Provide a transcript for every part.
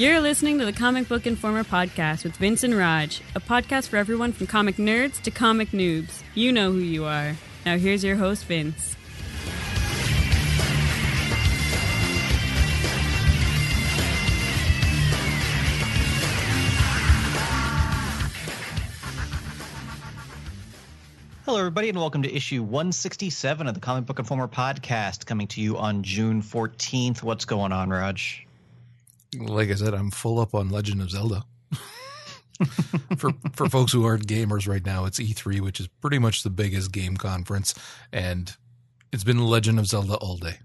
You're listening to the Comic Book Informer podcast with Vince and Raj, a podcast for everyone from comic nerds to comic noobs. You know who you are. Now here's your host, Vince. Hello, everybody, and welcome to issue 167 of the Comic Book Informer podcast, coming to you on June 14th. What's going on, Raj? Like I said, I'm full up on Legend of Zelda. for for folks who aren't gamers right now, it's E3, which is pretty much the biggest game conference, and it's been Legend of Zelda all day,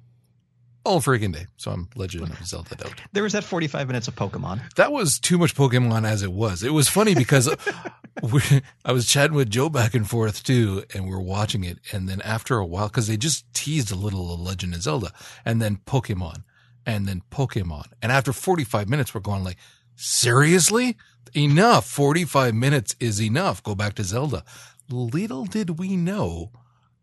all freaking day. So I'm Legend of Zelda out. There was that 45 minutes of Pokemon. That was too much Pokemon as it was. It was funny because I was chatting with Joe back and forth too, and we were watching it. And then after a while, because they just teased a little of Legend of Zelda, and then Pokemon, and then Pokemon, and after 45 minutes, we're going like, seriously, enough. 45 minutes is enough. Go back to Zelda. Little did we know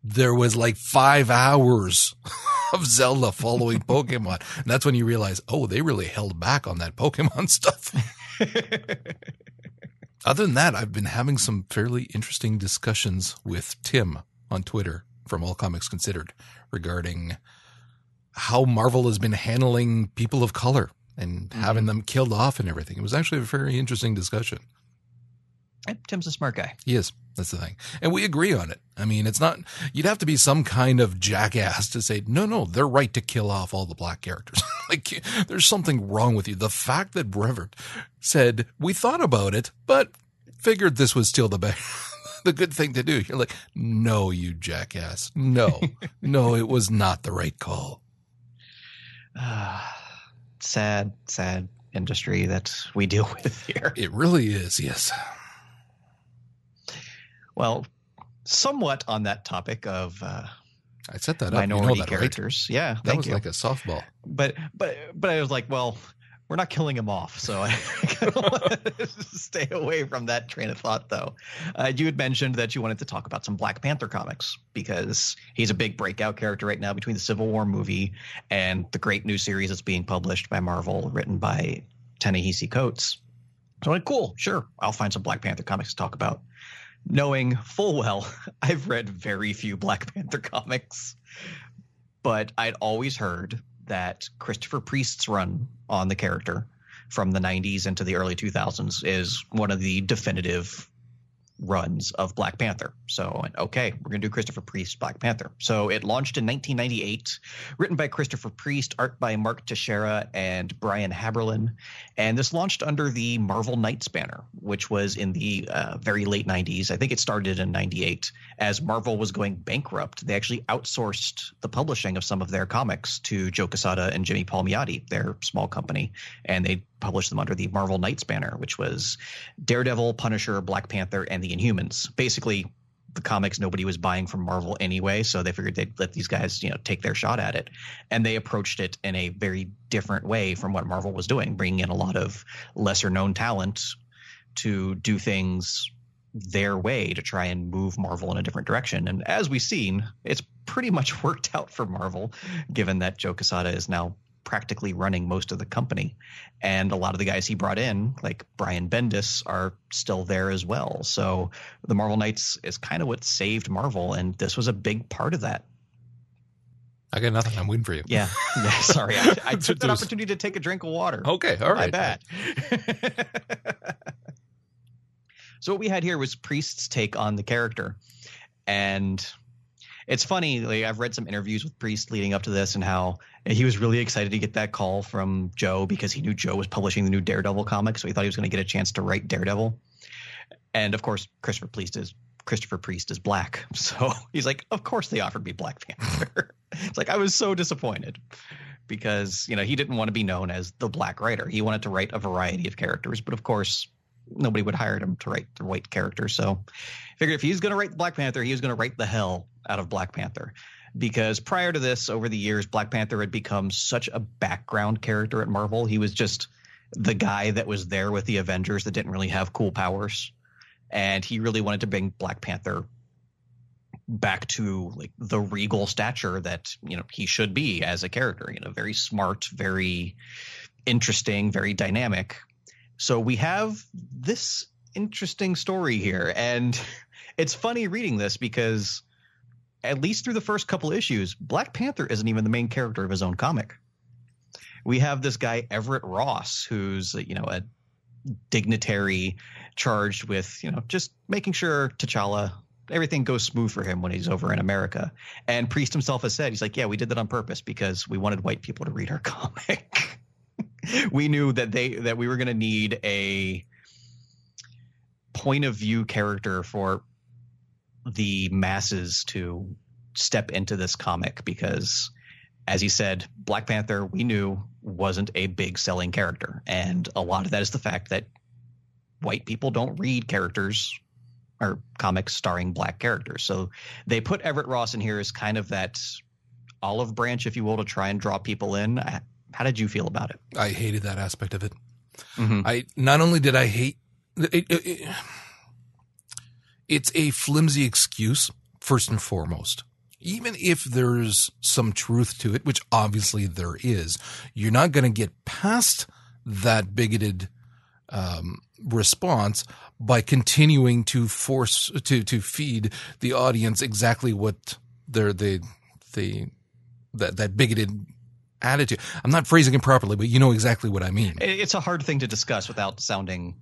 there was like five hours of Zelda following Pokemon. And that's when you realize, oh, they really held back on that Pokemon stuff. Other than that, I've been having some fairly interesting discussions with Tim on Twitter from All Comics Considered regarding how Marvel has been handling people of color and mm-hmm. having them killed off and everything. It was actually a very interesting discussion. Tim's a smart guy. He is. That's the thing. And we agree on it. I mean, it's not, you'd have to be some kind of jackass to say, no, no, they're right to kill off all the black characters. like, there's something wrong with you. The fact that Brevoort said, we thought about it, but figured this was still the best. the good thing to do. You're like, no, you jackass. No, no, it was not the right call. Uh, sad, sad industry that we deal with here. It really is, yes. Well, somewhat on that topic of uh, I set that minority up. You know that, characters. Right? Yeah, that was you. like a softball. But but but I was like, well, we're not killing him off, so I stay away from that train of thought. Though uh, you had mentioned that you wanted to talk about some Black Panther comics because he's a big breakout character right now between the Civil War movie and the great new series that's being published by Marvel, written by Ta-Nehisi Coates. So I'm like, cool, sure, I'll find some Black Panther comics to talk about knowing full well I've read very few Black Panther comics, but I'd always heard that Christopher Priest's run on the character from the 90s into the early 2000s is one of the definitive runs of Black Panther. So, okay, we're going to do Christopher Priest Black Panther. So it launched in 1998, written by Christopher Priest, art by Mark Texeira and Brian Haberlin. And this launched under the Marvel Knights banner, which was in the uh, very late 90s. I think it started in 98. As Marvel was going bankrupt, they actually outsourced the publishing of some of their comics to Joe Quesada and Jimmy Palmiotti, their small company. And they published them under the Marvel Knights banner, which was Daredevil, Punisher, Black Panther, and the Inhumans. Basically, the comics nobody was buying from Marvel anyway, so they figured they'd let these guys, you know, take their shot at it. And they approached it in a very different way from what Marvel was doing, bringing in a lot of lesser known talent to do things their way to try and move Marvel in a different direction. And as we've seen, it's pretty much worked out for Marvel, given that Joe Quesada is now practically running most of the company. And a lot of the guys he brought in, like Brian Bendis, are still there as well. So the Marvel Knights is kind of what saved Marvel, and this was a big part of that. I got nothing. I'm waiting for you. Yeah. yeah sorry. I, I took that opportunity to take a drink of water. Okay. All right. My bad. so what we had here was Priest's take on the character. And it's funny. Like I've read some interviews with Priest leading up to this, and how he was really excited to get that call from Joe because he knew Joe was publishing the new Daredevil comic, so he thought he was going to get a chance to write Daredevil. And of course, Christopher Priest is Christopher Priest is black, so he's like, of course they offered me Black Panther. it's like I was so disappointed because you know he didn't want to be known as the black writer. He wanted to write a variety of characters, but of course nobody would hire him to write the white character. So I figured if he's going to write Black Panther, he was going to write the hell out of Black Panther. Because prior to this, over the years, Black Panther had become such a background character at Marvel. He was just the guy that was there with the Avengers that didn't really have cool powers. And he really wanted to bring Black Panther back to like the regal stature that, you know, he should be as a character, you know, very smart, very interesting, very dynamic. So we have this interesting story here. And it's funny reading this because at least through the first couple issues, Black Panther isn't even the main character of his own comic. We have this guy Everett Ross, who's you know a dignitary charged with you know just making sure T'Challa everything goes smooth for him when he's over in America. And Priest himself has said he's like, yeah, we did that on purpose because we wanted white people to read our comic. we knew that they that we were going to need a point of view character for the masses to step into this comic because as he said black panther we knew wasn't a big selling character. And a lot of that is the fact that white people don't read characters or comics starring black characters. So they put everett ross in here as kind of that olive branch if you will to try and draw people in how did you feel about it i hated that aspect of it mm-hmm. i not only did i hate it, it, it, it's a flimsy excuse, first and foremost. Even if there's some truth to it, which obviously there is, you're not going to get past that bigoted um, response by continuing to force to to feed the audience exactly what they're they they that that bigoted attitude. I'm not phrasing it properly, but you know exactly what I mean. It's a hard thing to discuss without sounding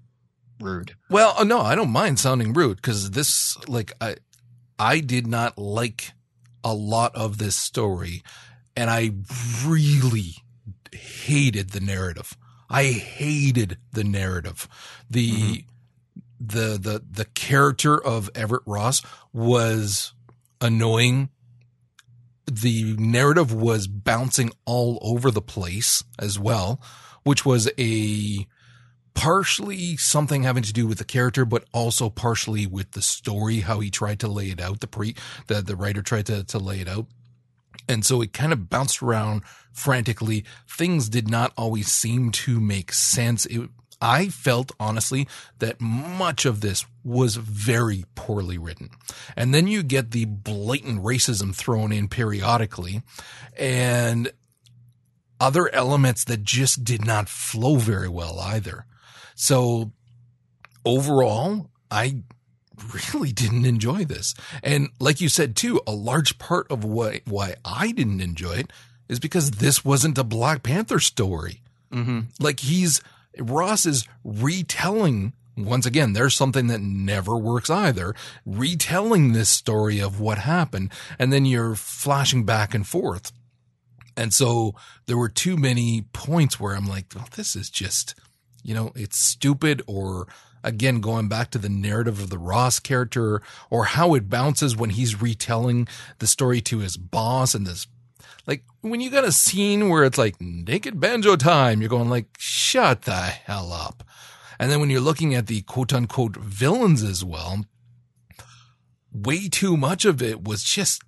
rude. Well, uh, no, I don't mind sounding rude because this, like, I, I did not like a lot of this story, and I really hated the narrative. I hated the narrative. The mm-hmm. the the the character of Everett Ross was annoying. The narrative was bouncing all over the place as well, which was a partially something having to do with the character, but also partially with the story, how he tried to lay it out. The pre, the, the writer tried to, to lay it out. And so it kind of bounced around frantically. Things did not always seem to make sense. It, I felt honestly that much of this was very poorly written. And then you get the blatant racism thrown in periodically and other elements that just did not flow very well either. So overall, I really didn't enjoy this. And like you said too, a large part of why why I didn't enjoy it is because this wasn't a Black Panther story. Mm-hmm. Like he's Ross is retelling once again, there's something that never works either. Retelling this story of what happened, and then you're flashing back and forth. And so there were too many points where I'm like, well, this is just you know, it's stupid or again, going back to the narrative of the Ross character or how it bounces when he's retelling the story to his boss and this, like when you got a scene where it's like naked banjo time, you're going like, shut the hell up. And then when you're looking at the quote unquote villains as well, way too much of it was just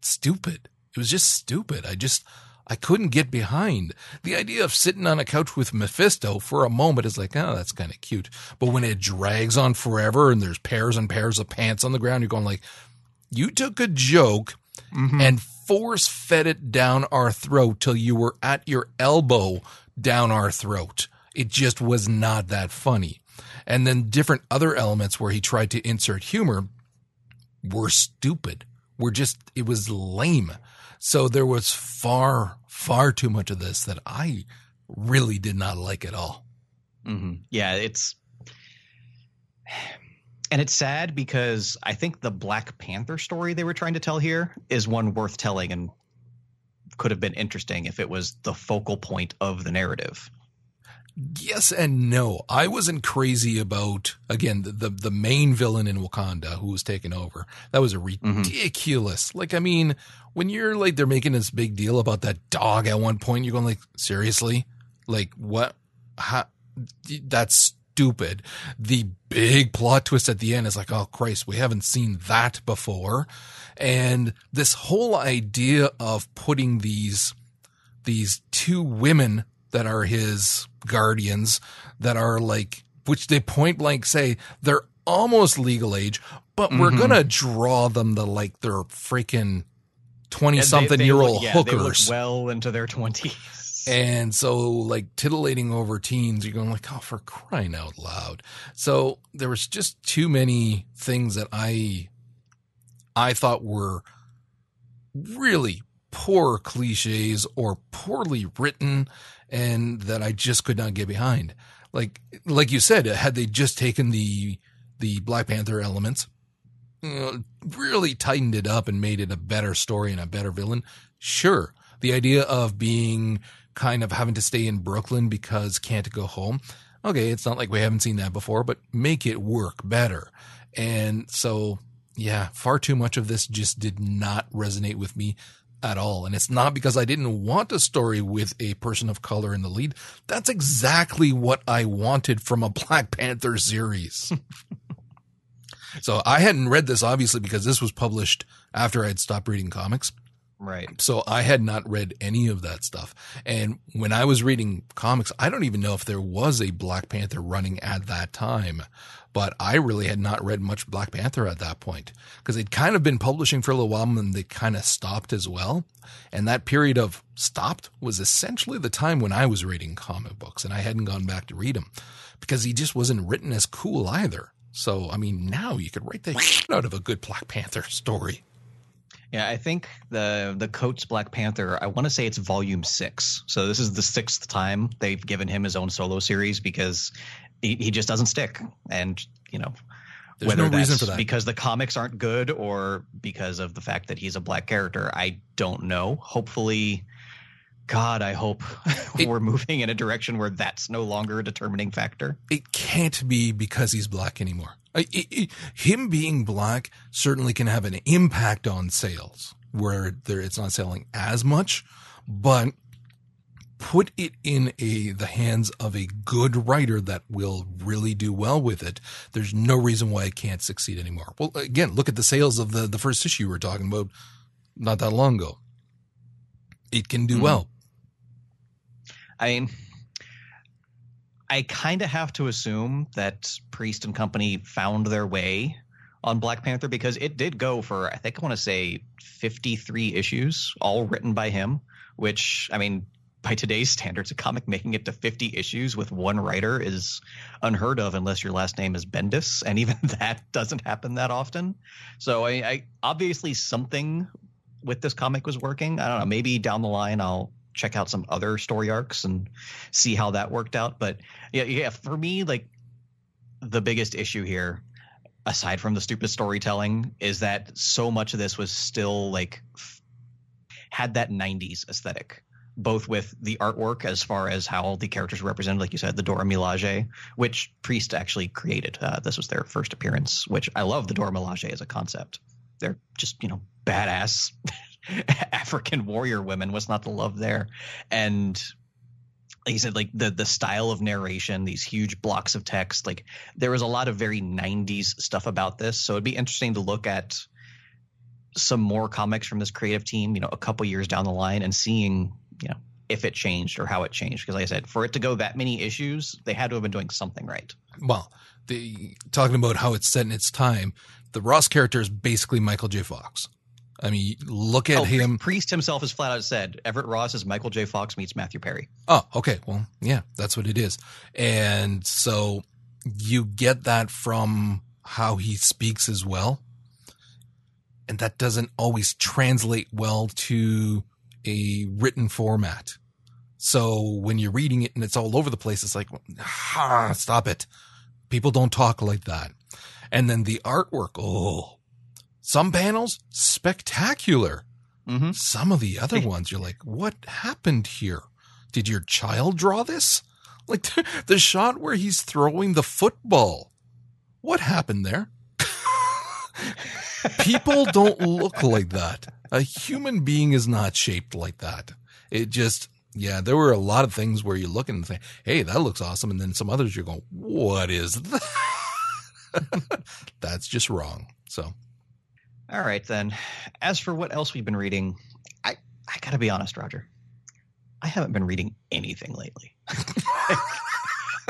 stupid. It was just stupid. I just, I couldn't get behind. The idea of sitting on a couch with Mephisto for a moment is like, oh, that's kind of cute. But when it drags on forever and there's pairs and pairs of pants on the ground, you're going like, you took a joke mm-hmm. and force fed it down our throat till you were at your elbow down our throat. It just was not that funny. And then different other elements where he tried to insert humor were stupid. Were just, it was lame. So there was far, far too much of this that I really did not like at all. Mm-hmm. Yeah, it's and it's sad because I think the Black Panther story they were trying to tell here is one worth telling and could have been interesting if it was the focal point of the narrative. Yes and no. I wasn't crazy about again the the, the main villain in Wakanda who was taken over. That was a mm-hmm. ridiculous. Mm-hmm. Like I mean, when you're like they're making this big deal about that dog at one point, you're going like seriously, like what? How? That's stupid. The big plot twist at the end is like, oh Christ, we haven't seen that before, and this whole idea of putting these these two women that are his guardians that are like, which they point blank say they're almost legal age, but mm-hmm. we're gonna draw them to like their freaking twenty something year old yeah, hookers. well into their twenties. And so, like, titillating over teens, you're going like, oh, for crying out loud. So there was just too many things that I, I thought were really poor cliches or poorly written and that I just could not get behind. Like, like you said, had they just taken the, the Black Panther elements, you know, really tightened it up and made it a better story and a better villain, sure. The idea of being kind of having to stay in Brooklyn because can't go home. Okay, it's not like we haven't seen that before, but make it work better. And so, yeah, far too much of this just did not resonate with me at all. And it's not because I didn't want a story with a person of color in the lead. That's exactly what I wanted from a Black Panther series. so I hadn't read this obviously because this was published after I had stopped reading comics. Right. So I had not read any of that stuff. And when I was reading comics, I don't even know if there was a Black Panther running at that time, but I really had not read much Black Panther at that point because they'd kind of been publishing for a little while and they kind of stopped as well. And that period of stopped was essentially the time when I was reading comic books and I hadn't gone back to read them because he just wasn't written as cool either. So, I mean, now you could write the out of a good Black Panther story. Yeah, I think the the Coates Black Panther. I want to say it's volume six. So this is the sixth time they've given him his own solo series because he, he just doesn't stick. And you know, There's whether no that's reason for that. because the comics aren't good or because of the fact that he's a black character, I don't know. Hopefully, God, I hope It- we're moving in a direction where that's no longer a determining factor. it can't be because he's black anymore. Him being black certainly can have an impact on sales where there it's not selling as much, but put it in a the hands of a good writer that will really do well with it. There's no reason why it can't succeed anymore. Well, again, look at the sales of the the first issue we were talking about not that long ago. It can do Mhm. well. I mean, I kind of have to assume that Priest and company found their way on Black Panther because it did go for, I think I want to say 53 issues, all written by him, which, I mean, by today's standards, a comic making it to 50 issues with one writer is unheard of unless your last name is Bendis. And even that doesn't happen that often. So I, I obviously something with this comic was working. I don't know. Maybe down the line I'll check out some other story arcs and see how that worked out. But yeah, yeah, for me, like the biggest issue here, aside from the stupid storytelling, is that so much of this was still like had that 90s aesthetic. Both with the artwork, as far as how the characters were represented, like you said, the Dora Milaje, which Priest actually created. Uh, this was their first appearance, which I love the Dora Milaje as a concept. They're just, you know, badass African warrior women. What's not to love there? And like you said, like the the style of narration, these huge blocks of text, like there was a lot of very '90s stuff about this. So it'd be interesting to look at some more comics from this creative team, you know, a couple years down the line, and seeing, you know, if it changed or how it changed. Because like I said, for it to go that many issues, they had to have been doing something right. well, the talking about how it's set in its time, the Ross character is basically Michael J. Fox. I mean, look at Oh, him. Priest himself has flat out said Everett Ross is Michael J. Fox meets Matthew Perry. Oh, okay. Well, yeah, that's what it is. And so you get that from how he speaks as well. And that doesn't always translate well to a written format. So when you're reading it and it's all over the place, it's like, ah, stop it. People don't talk like that. And then the artwork, oh, some panels, spectacular. Mm-hmm. Some of the other ones, you're like, what happened here? Did your child draw this? Like the, the shot where he's throwing the football. What happened there? People don't look like that. A human being is not shaped like that. It just, yeah, there were a lot of things where you look and say, hey, that looks awesome. And then some others you're going, what is that? That's just wrong. So, All right then. As for what else we've been reading, I I gotta be honest, Roger. I haven't been reading anything lately.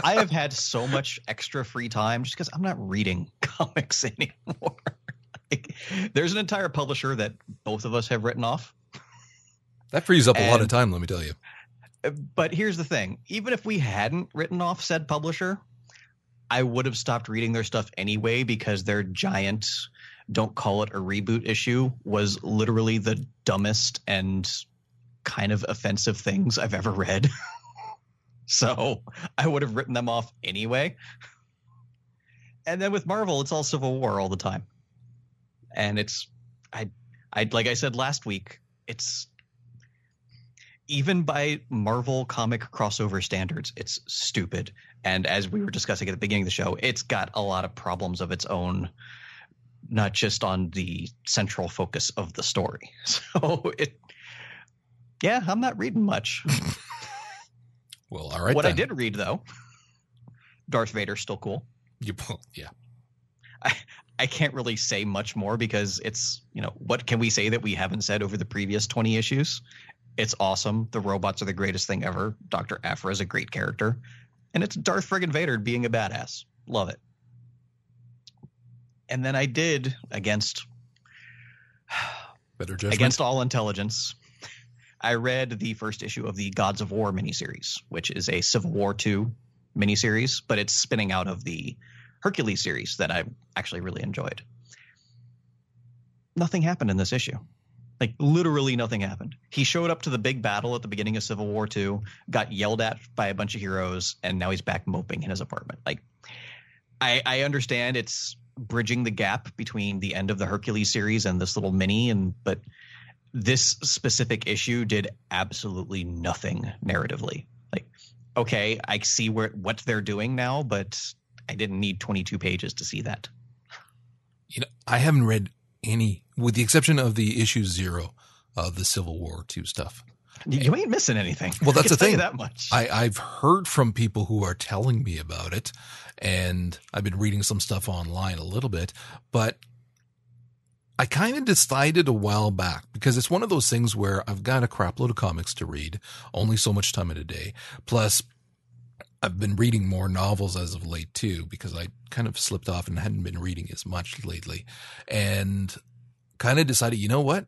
I have had so much extra free time just because I'm not reading comics anymore. like, there's an entire publisher that both of us have written off. that frees up a lot of time, let me tell you. But here's the thing: even if we hadn't written off said publisher, I would have stopped reading their stuff anyway because their giant "don't call it a reboot" issue was literally the dumbest and kind of offensive things I've ever read. so I would have written them off anyway. And then with Marvel, it's all Civil War all the time, and it's I I like I said last week, it's even by Marvel comic crossover standards, it's stupid. And as we were discussing at the beginning of the show, it's got a lot of problems of its own, not just on the central focus of the story. So it, yeah, I'm not reading much. Well, all right. what I did read though, Darth Vader's still cool. You, yeah. I, I can't really say much more because it's, you know, what can we say that we haven't said over the previous 20 issues? It's awesome. The robots are the greatest thing ever. Dr. Aphra is a great character. And it's Darth friggin' Vader being a badass. Love it. And then I did against Better judgment. against all intelligence. I read the first issue of the Gods of War miniseries, which is a Civil War II miniseries, but it's spinning out of the Hercules series that I actually really enjoyed. Nothing happened in this issue. Like literally nothing happened. He showed up to the big battle at the beginning of Civil War II, got yelled at by a bunch of heroes, and now he's back moping in his apartment. Like I, I understand it's bridging the gap between the end of the Hercules series and this little mini, and but this specific issue did absolutely nothing narratively. Like, okay, I see where what they're doing now, but I didn't need 22 pages to see that. you know, I haven't read any, with the exception of the issue zero of the Civil War two stuff. You, ain't missing anything. Well, that's the thing. That much. I, I've heard from people who are telling me about it, and I've been reading some stuff online a little bit, but I kind of decided a while back because it's one of those things where I've got a crap load of comics to read, only so much time in a day. Plus, I've been reading more novels as of late too, because I kind of slipped off and hadn't been reading as much lately. And kind of decided, you know what?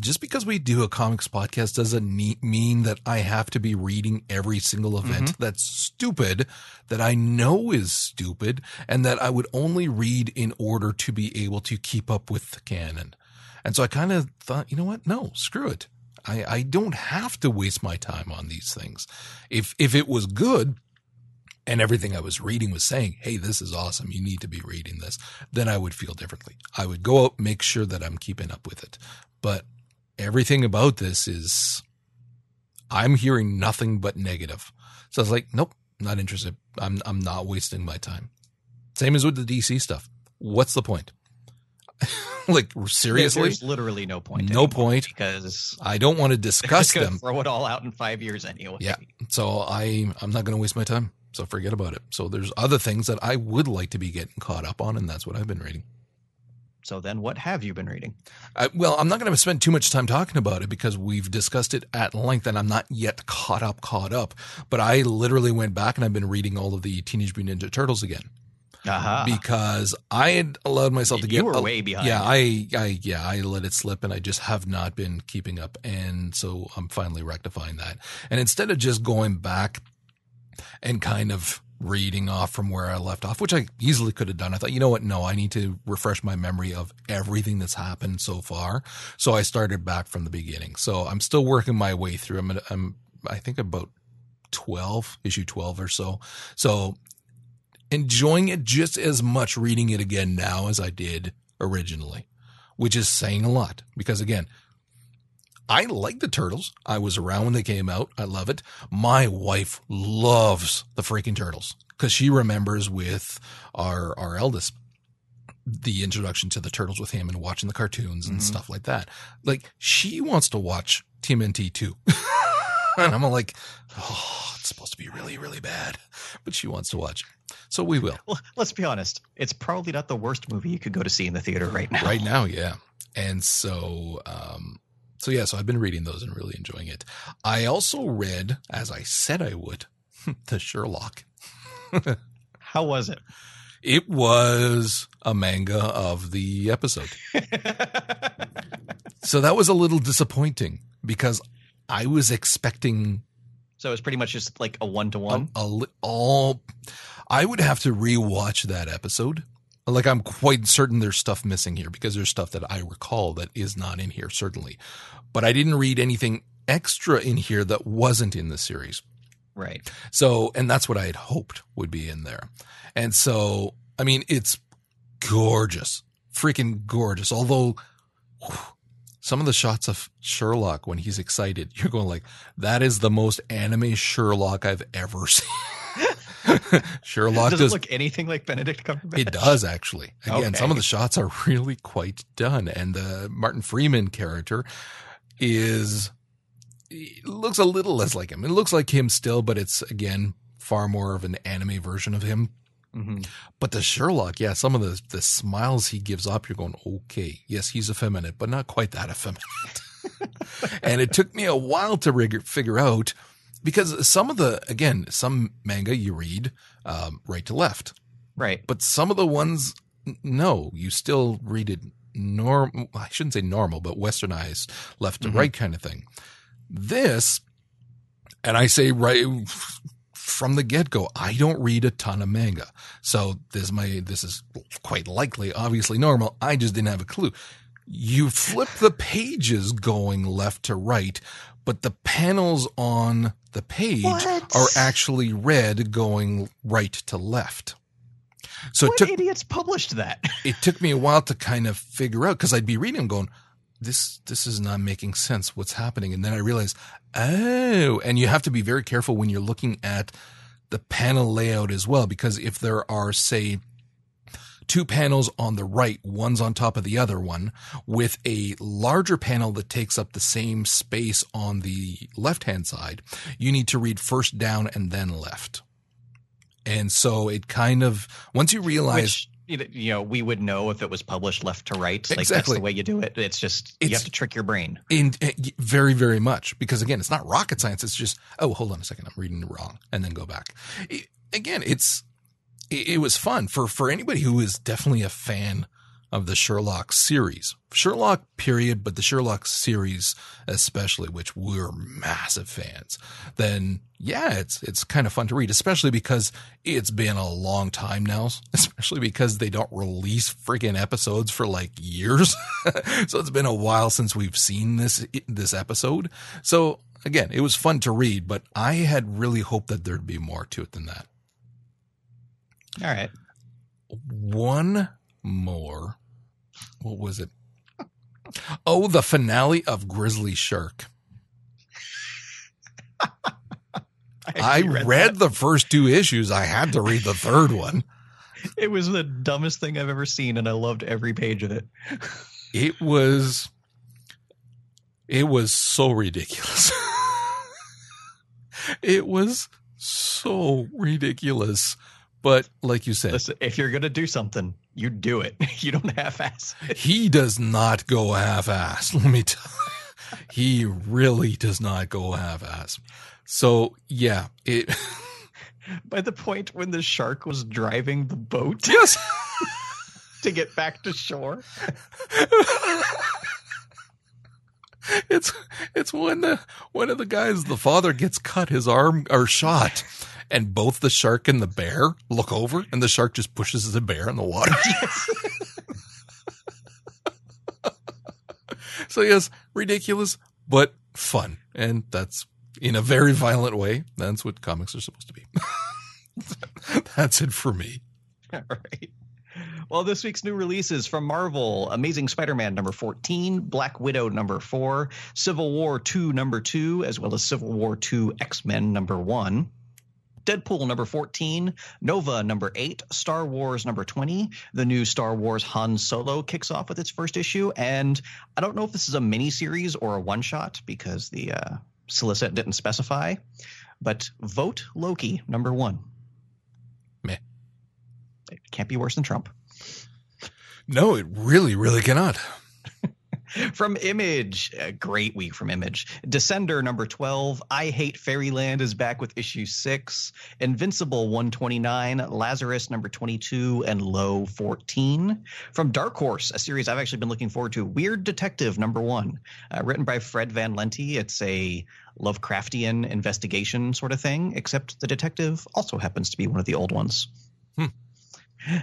Just because we do a comics podcast doesn't mean that I have to be reading every single event mm-hmm. that's stupid, that I know is stupid, and that I would only read in order to be able to keep up with the canon. And so I kind of thought, you know what? No, screw it. I, I don't have to waste my time on these things. If if it was good, and everything I was reading was saying, Hey, this is awesome. You need to be reading this. Then I would feel differently. I would go out, make sure that I'm keeping up with it. But everything about this is, I'm hearing nothing but negative. So I was like, nope, not interested. I'm, I'm not wasting my time. Same as with the DC stuff. What's the point? like seriously, There's literally no point. No point. because I don't want to discuss them. Throw it all out in five years anyway. Yeah. So I I'm not going to waste my time. So forget about it. So there's other things that I would like to be getting caught up on, and that's what I've been reading. So then, what have you been reading? Well, I'm not going to spend too much time talking about it because we've discussed it at length, and I'm not yet caught up. Caught up, but I literally went back and I've been reading all of the Teenage Mutant Ninja Turtles again Aha. because I had allowed myself to You get were a- way behind. Yeah, I, I, yeah, I let it slip, and I just have not been keeping up, and so I'm finally rectifying that. And instead of just going back and kind of reading off from where I left off, which I easily could have done, I thought, you know what? No, I need to refresh my memory of everything that's happened so far. So I started back from the beginning. So I'm still working my way through. I'm, I'm, I think about 12, issue 12 or so. So enjoying it just as much reading it again now as I did originally, which is saying a lot because again, I like the turtles. I was around when they came out. I love it. My wife loves the freaking turtles because she remembers with our, our eldest the introduction to the turtles with him and watching the cartoons and Mhm. stuff like that. Like she wants to watch TMNT too. and I'm like, oh, it's supposed to be really, really bad, but she wants to watch. it. So we will. Well, let's be honest. It's probably not the worst movie you could go to see in the theater right now. right now yeah and so um so yeah so i've been reading those and really enjoying it i also read as i said i would the sherlock How was it? it was a manga of the episode so that was a little disappointing because i was expecting So it was pretty much just like a one to one. A- a li- all I would have to rewatch that episode. Like I'm quite certain there's stuff missing here because there's stuff that I recall that is not in here certainly. But I didn't read anything extra in here that wasn't in the series. Right. So, and that's what I had hoped would be in there. And so, I mean, it's gorgeous, freaking gorgeous. Although whew, some of the shots of Sherlock when he's excited, you're going like, that is the most anime Sherlock I've ever seen. Sherlock Does does, look anything like Benedict Cumberbatch? it does actually. Again, Okay. some of the shots are really quite done. And the Martin Freeman character is, looks a little less like him. It looks like him still, but it's again far more of an anime version of him. hmm But the Sherlock, yeah, some of the, the smiles he gives up, you're going, okay, yes, he's effeminate, but not quite that effeminate. and it took me a while to rig- figure out because some of the, again, some manga you read um, right to left, Right. but some of the ones, no, you still read it norm. I shouldn't say normal, but westernized, left to Mhm. right kind of thing. This, and I say right from the get go, I don't read a ton of manga, so this my this is quite likely, obviously normal. I just didn't have a clue. You flip the pages going left to right, but the panels on the page What? are actually read going right to left. So it what took idiots published that? it took me a while to kind of figure out because I'd be reading and going, this this is not making sense. What's happening? And then I realized, oh, and you have to be very careful when you're looking at the panel layout as well, because if there are, say, two panels on the right, one's on top of the other one, with a larger panel that takes up the same space on the left hand side, you need to read first down and then left. And so it kind of, once you realize Which you know- we would know if it was published left to right. Like that's Exactly. the way you do it. It's just you have to trick your brain. In uh, very, very much because again, it's not rocket science. It's just oh, hold on a second, I'm reading it wrong, and then go back. I- again, it's it, it was fun for for anybody who is definitely a fan of the Sherlock series, Sherlock period, but the Sherlock series especially, which we're massive fans. Then yeah, it's it's kind of fun to read, especially because it's been a long time now, especially because they don't release freaking episodes for like years. so it's been a while since we've seen this this episode. So again, it was fun to read, but I had really hoped that there'd be more to it than that. All right. One more. What was it? Oh, the finale of Grizzly Shark. I actually read, that. the first two issues. I had to read the third one. It was the dumbest thing I've ever seen, and I loved every page of it. It was it was so ridiculous. it was so ridiculous. But like you said, Listen, if you're gonna do something, you do it. You don't half-ass. he does not go half ass. Let me tell you. He really does not go half ass. So yeah, it By the point when the shark was driving the boat yes. to get back to shore, it's it's when the, one of the guys, the father gets cut, his arm or shot, and both the shark and the bear look over, and the shark just pushes the bear in the water. so yes, ridiculous but fun, and that's in a very violent way. That's what comics are supposed to be. that's it for me. All right. Well, this week's new releases from Marvel Amazing Spider Man number 14, Black Widow number 4, Civil War 2 number 2, as well as Civil War 2 X Men number 1. Deadpool number 14, Nova number 8, Star Wars number 20. The new Star Wars Han Solo kicks off with its first issue. And I don't know if this is a mini series or a one shot because the uh, solicit didn't specify. But Vote Loki number 1. Meh. It can't be worse than Trump. No, it really, really cannot. From Image, a great week from Image. Descender number 12, I Hate Fairyland is back with issue 6, Invincible 129, Lazarus number 22, and Low 14. From Dark Horse, a series I've actually been looking forward to, Weird Detective number 1, uh, written by Fred Van Lente. It's a Lovecraftian investigation sort of thing, except the detective also happens to be one of the old ones. Hmm.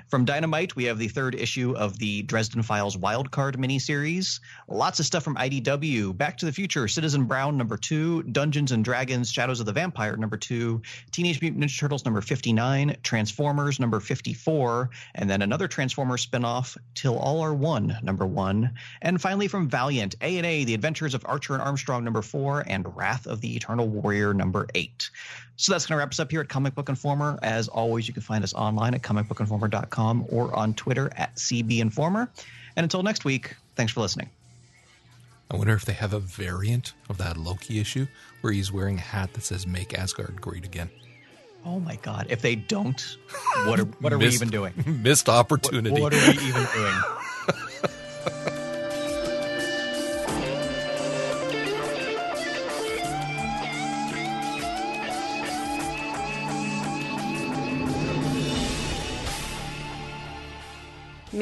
From Dynamite, we have the third issue of the Dresden Files Wildcard miniseries. Lots of stuff from IDW. Back to the Future, Citizen Brown number two, Dungeons and Dragons, Shadows of the Vampire number two, Teenage Mutant Ninja Turtles number 59, Transformers number 54, and then another Transformers spinoff, Till All Are One number one. And finally from Valiant, A&A, The Adventures of Archer and Armstrong number four, and Wrath of the Eternal Warrior number eight. So that's going to wrap us up here at Comic Book Informer. As always, you can find us online at comicbookinformer.com or on Twitter at CBInformer. And until next week, thanks for listening. I wonder if they have a variant of that Loki issue where he's wearing a hat that says "Make Asgard Great Again." Oh my God! If they don't, what are what are we even doing? Missed What, opportunity. what are we even doing?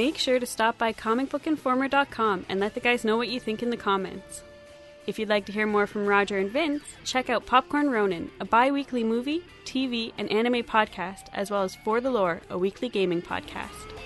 Make sure to stop by comicbookinformer.com and let the guys know what you think in the comments. If you'd like to hear more from Roger and Vince, check out Popcorn Ronin, a bi weekly movie, TV, and anime podcast, as well as For the Lore, a weekly gaming podcast.